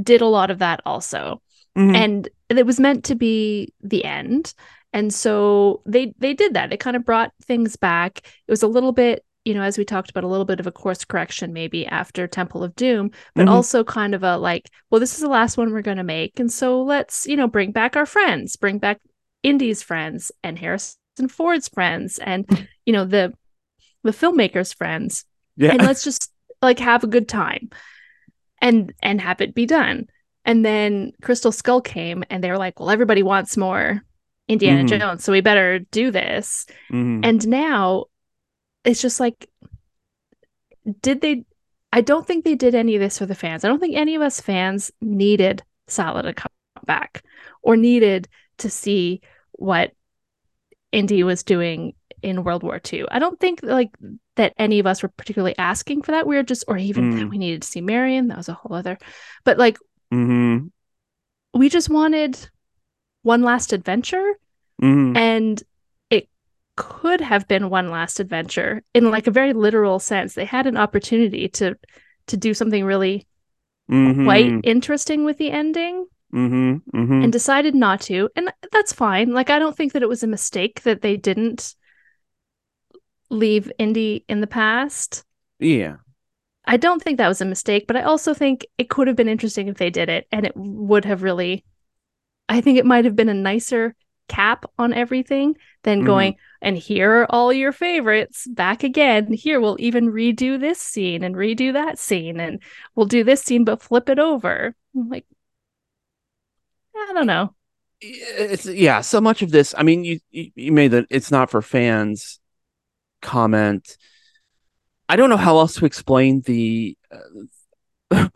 did a lot of that also. Mhm. And it was meant to be the end. And so they they did that. It kind of brought things back. It was a little bit, you know, as we talked about, a little bit of a course correction maybe after Temple of Doom, but Mhm. also kind of a like, well, this is the last one we're going to make, and so let's, you know, bring back our friends, bring back Indy's friends and Harrison Ford's friends, and you know the the filmmakers' friends, yeah, and let's just like have a good time and and have it be done and then crystal skull came and they were like well everybody wants more indiana Mhm. jones so we better do this Mhm. and now it's just like did they i don't think they did any of this for the fans i don't think any of us fans needed Sallah to come back or needed to see what indy was doing in world war ii i don't think like that any of us were particularly asking for that we were just or even that Mm. we needed to see marion that was a whole other but like Mhm. we just wanted one last adventure Mhm. and could have been one last adventure in like a very literal sense they had an opportunity to to do something really quite Mhm. interesting with the ending Mhm. Mhm. and decided not to and that's fine like i don't think that it was a mistake that they didn't leave indy in the past yeah. i don't think that was a mistake but i also think it could have been interesting if they did it and it would have really i think it might have been a nicer cap on everything than Mhm. going and here are all your favorites back again. Here we'll even redo this scene and redo that scene and we'll do this scene but flip it over. I'm like i don't know. It's yeah so much of this i mean you you, made that it's not for fans comment. I don't know how else to explain the uh,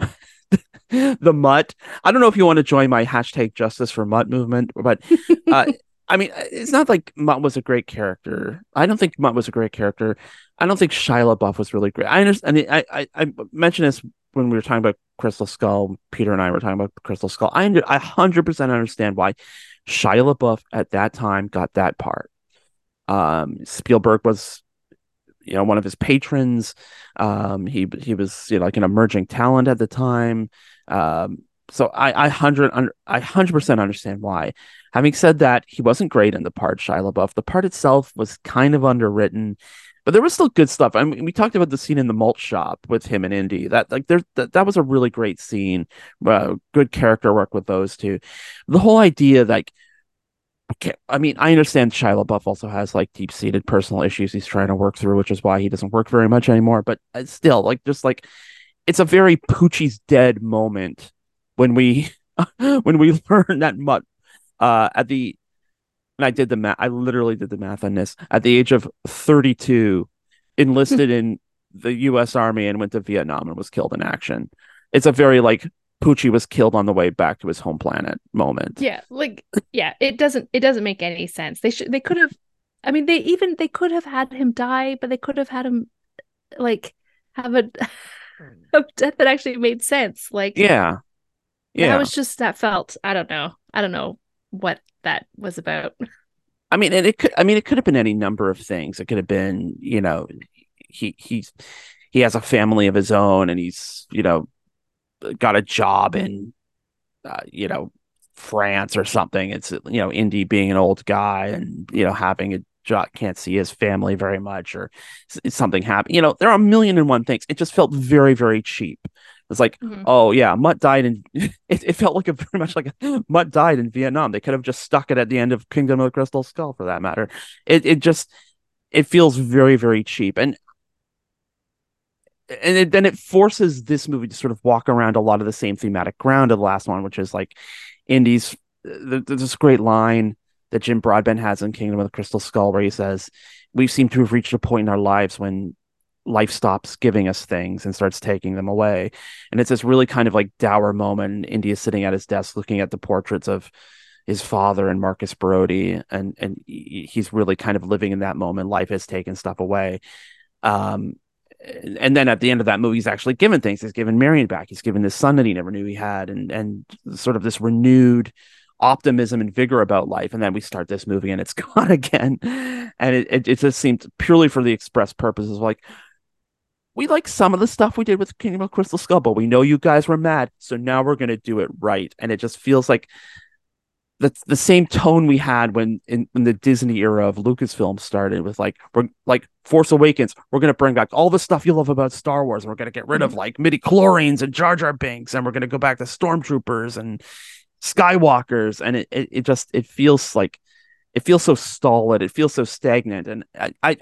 the mutt. I don't know if you want to join my hashtag justice for mutt movement but uh i mean it's not like mutt was a great character i don't think mutt was a great character i don't think shia labeouf was really great i understand i i, I mentioned this when we were talking about crystal skull peter and i were talking about crystal skull i under, i 100% understand why Shia LaBeouf at that time got that part. Um, Spielberg was, you know, one of his patrons. Um, he he was you know like an emerging talent at the time. Um, so I I hundred un- I hundred percent understand why. Having said that, he wasn't great in the part. Shia LaBeouf. The part itself was kind of underwritten. But there was still good stuff. I mean, we talked about the scene in the malt shop with him and Indy. That like there that, that was a really great scene. Uh, good character work with those two. The whole idea, like, okay, I mean, I understand Shia LaBeouf also has like deep seated personal issues he's trying to work through, which is why he doesn't work very much anymore. But uh, still, like, just like it's a very Poochie's dead moment when we when we learn that Mutt uh, at the and I did the math. I literally did the math on this. At the age of 32, enlisted in the U.S. Army and went to Vietnam and was killed in action. It's a very like Poochie was killed on the way back to his home planet moment. yeah like yeah it doesn't it doesn't make any sense they should they could have i mean they even they could have had him die but they could have had him like have a, a death that actually made sense like Yeah. Yeah. that was just that felt i don't know i don't know what that was about I mean, and it could. I mean, it could have been any number of things. It could have been, you know, he he's he has a family of his own, and he's you know got a job in, uh, you know, France or something. It's you know, Indy being an old guy and you know having a job, can't see his family very much, or something happened. You know, there are a million and one things. It just felt very very cheap. It's like, Mhm. oh yeah, Mutt died in. It, it felt like a very much like a Mutt died in Vietnam. They could have just stuck it at the end of Kingdom of the Crystal Skull, for that matter. It it just it feels very very cheap, and and it, then it forces this movie to sort of walk around a lot of the same thematic ground of the last one, which is like Indy's. There's this great line that Jim Broadbent has in Kingdom of the Crystal Skull where he says, "We seem to have reached a point in our lives when." Life stops giving us things and starts taking them away. And it's this really kind of like dour moment. Indy is sitting at his desk looking at the portraits of his father and Marcus Brody, and and he's really kind of living in that moment. Life has taken stuff away. Um, and then at the end of that movie, he's actually given things. He's given Marion back. He's given this son that he never knew he had, and and sort of this renewed optimism and vigor about life. And then we start this movie, and it's gone again. And it it, it just seemed purely for the express purposes of like we like some of the stuff we did with Kingdom of Crystal Skull, but we know you guys were mad, so now we're gonna do it right. And it just feels like that's the same tone we had when in, in the Disney era of Lucasfilm started with like we're like Force Awakens, we're gonna bring back all the stuff you love about Star Wars, and we're gonna get rid of mm-hmm. like midi chlorians and Jar Jar Binks, and we're gonna go back to stormtroopers and Skywalkers, and it, it, it just it feels like it feels so stolid. It feels so stagnant. And I, I,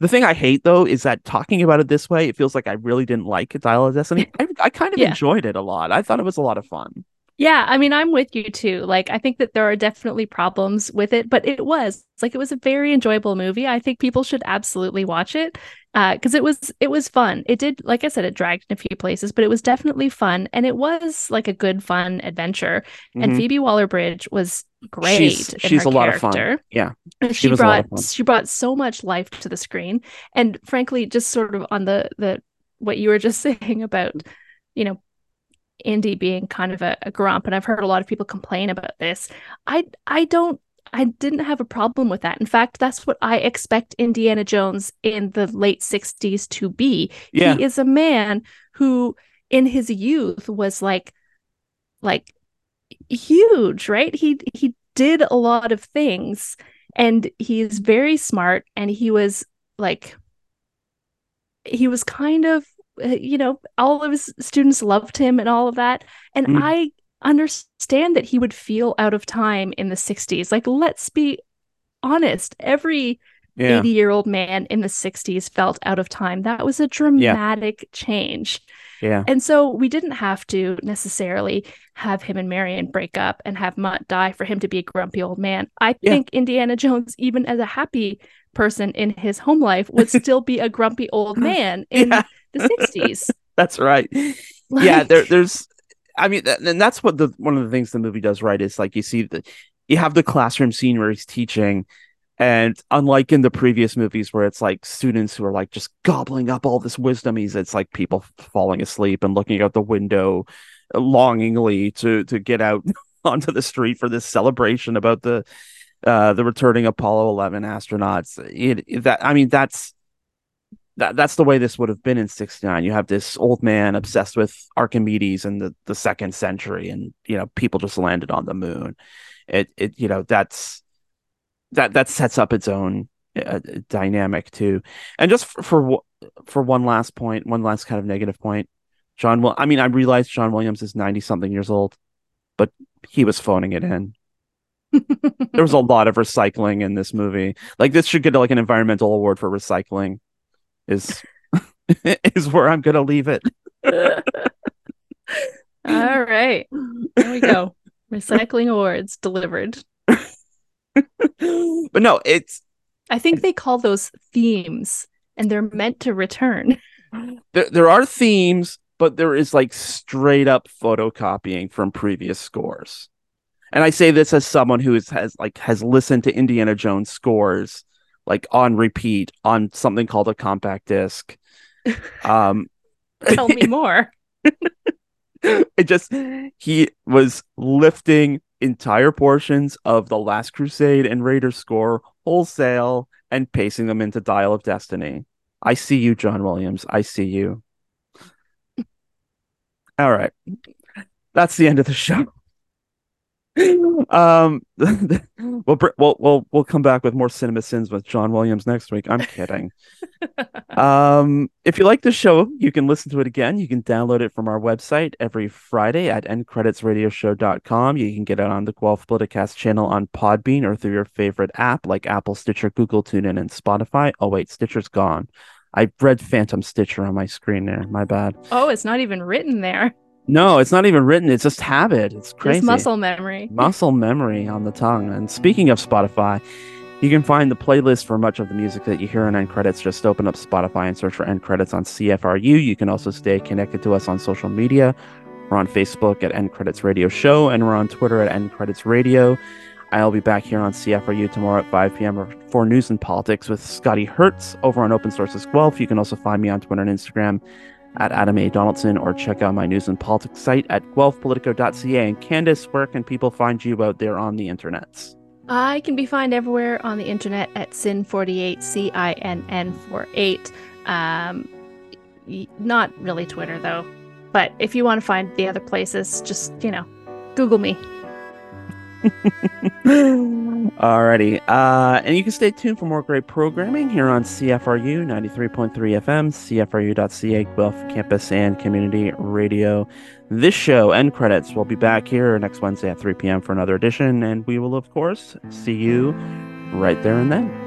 the thing I hate though is that talking about it this way, it feels like I really didn't like Dial of Destiny. I, I kind of Yeah. enjoyed it a lot. I thought it was a lot of fun. Yeah, I mean, I'm with you too. Like, I think that there are definitely problems with it, but it was it's like it was a very enjoyable movie. I think people should absolutely watch it because it was it was fun. It did, like I said, it dragged in a few places, but it was definitely fun, and it was like a good fun adventure. And Mhm. Phoebe Waller Bridge was great. She's, she's a lot of fun. Yeah. She she was a lot of brought she brought so much life to the screen and frankly just sort of on the the what you were just saying about you know indy being kind of a, a grump and i've heard a lot of people complain about this. I i don't i didn't have a problem with that. In fact that's what i expect indiana jones in the late 60s to be. Yeah. he is a man who in his youth was like like huge right? He he did a lot of things and he's very smart and he was like he was kind of you know all of his students loved him and all of that and Mm. i understand that he would feel out of time in the 60s like let's be honest every Yeah. 80 year old man in the 60s felt out of time that was a dramatic change Yeah. and so we didn't have to necessarily have him and Marion break up and have Mutt die for him to be a grumpy old man. I Yeah. think Indiana Jones, even as a happy person in his home life, would still be a grumpy old man in Yeah. The 60s. That's right. yeah. There, there's, I mean, th- and that's what the one of the things the movie does right is like you see the, you have the classroom scene where he's teaching, and unlike in the previous movies where it's like students who are like just gobbling up all this wisdom, he's it's like people falling asleep and looking out the window longingly to to get out onto the street for this celebration about the uh the returning Apollo 11 astronauts. It, it- that I mean that's that that's the way this would have been in 69 you have this old man obsessed with archimedes in the, the second century and you know people just landed on the moon. It it you know that's that that sets up its own uh, dynamic too. And just for, for for one last point one last kind of negative point john will i mean i realize john williams is 90 something years old but he was phoning it in. There was a lot of recycling in this movie. Like this should get like an environmental award for recycling is is where i'm gonna leave it All right. There we go. Recycling awards delivered. but no it's I think they call those themes and they're meant to return. there, there are themes but there is like straight up photocopying from previous scores and i say this as someone who is, has like has listened to indiana jones scores like on repeat on something called a compact disc um Tell me more. it just he was lifting entire portions of the Last Crusade and Raider score wholesale and pacing them into Dial of Destiny. I see you, John Williams. I see you. All right. That's the end of the show. Um we'll, we'll we'll we'll come back with more cinema sins with John Williams next week. I'm kidding. um if you like the show, you can listen to it again. You can download it from our website every Friday at endcreditsradioshow.com. You can get it on the Guelph Politicast channel on Podbean or through your favorite app like Apple, Stitcher, Google, TuneIn, and Spotify. Oh wait, Stitcher's gone. I read Phantom Stitcher on my screen there. My bad. Oh, it's not even written there. No, it's not even written. It's just habit. It's crazy. It's muscle memory. Muscle memory on the tongue. And speaking of Spotify, you can find the playlist for much of the music that you hear in End Credits. Just open up Spotify and search for End Credits on CFRU. You can also stay connected to us on social media. We're on Facebook at End Credits Radio Show, and we're on Twitter at End Credits Radio. I'll be back here on CFRU tomorrow at 5 p.m. for news and politics with Scotty Hertz over on Open Sources Guelph. You can also find me on Twitter and Instagram at Adam A. Donaldson or check out my news and politics site at guelphpolitico.ca. And Candace, where can people find you out there on the internets? I can be found everywhere on the internet at Cinn48, C I N N 48. Um, not really Twitter, though. But if you want to find the other places, just, you know, Google me. Alrighty. Uh, and you can stay tuned for more great programming here on CFRU 93.3 FM, CFRU.ca, Guelph Campus and Community Radio. This show, End Credits, will be back here next Wednesday at 3 p.m. for another edition, and we will, of course, see you right there and then.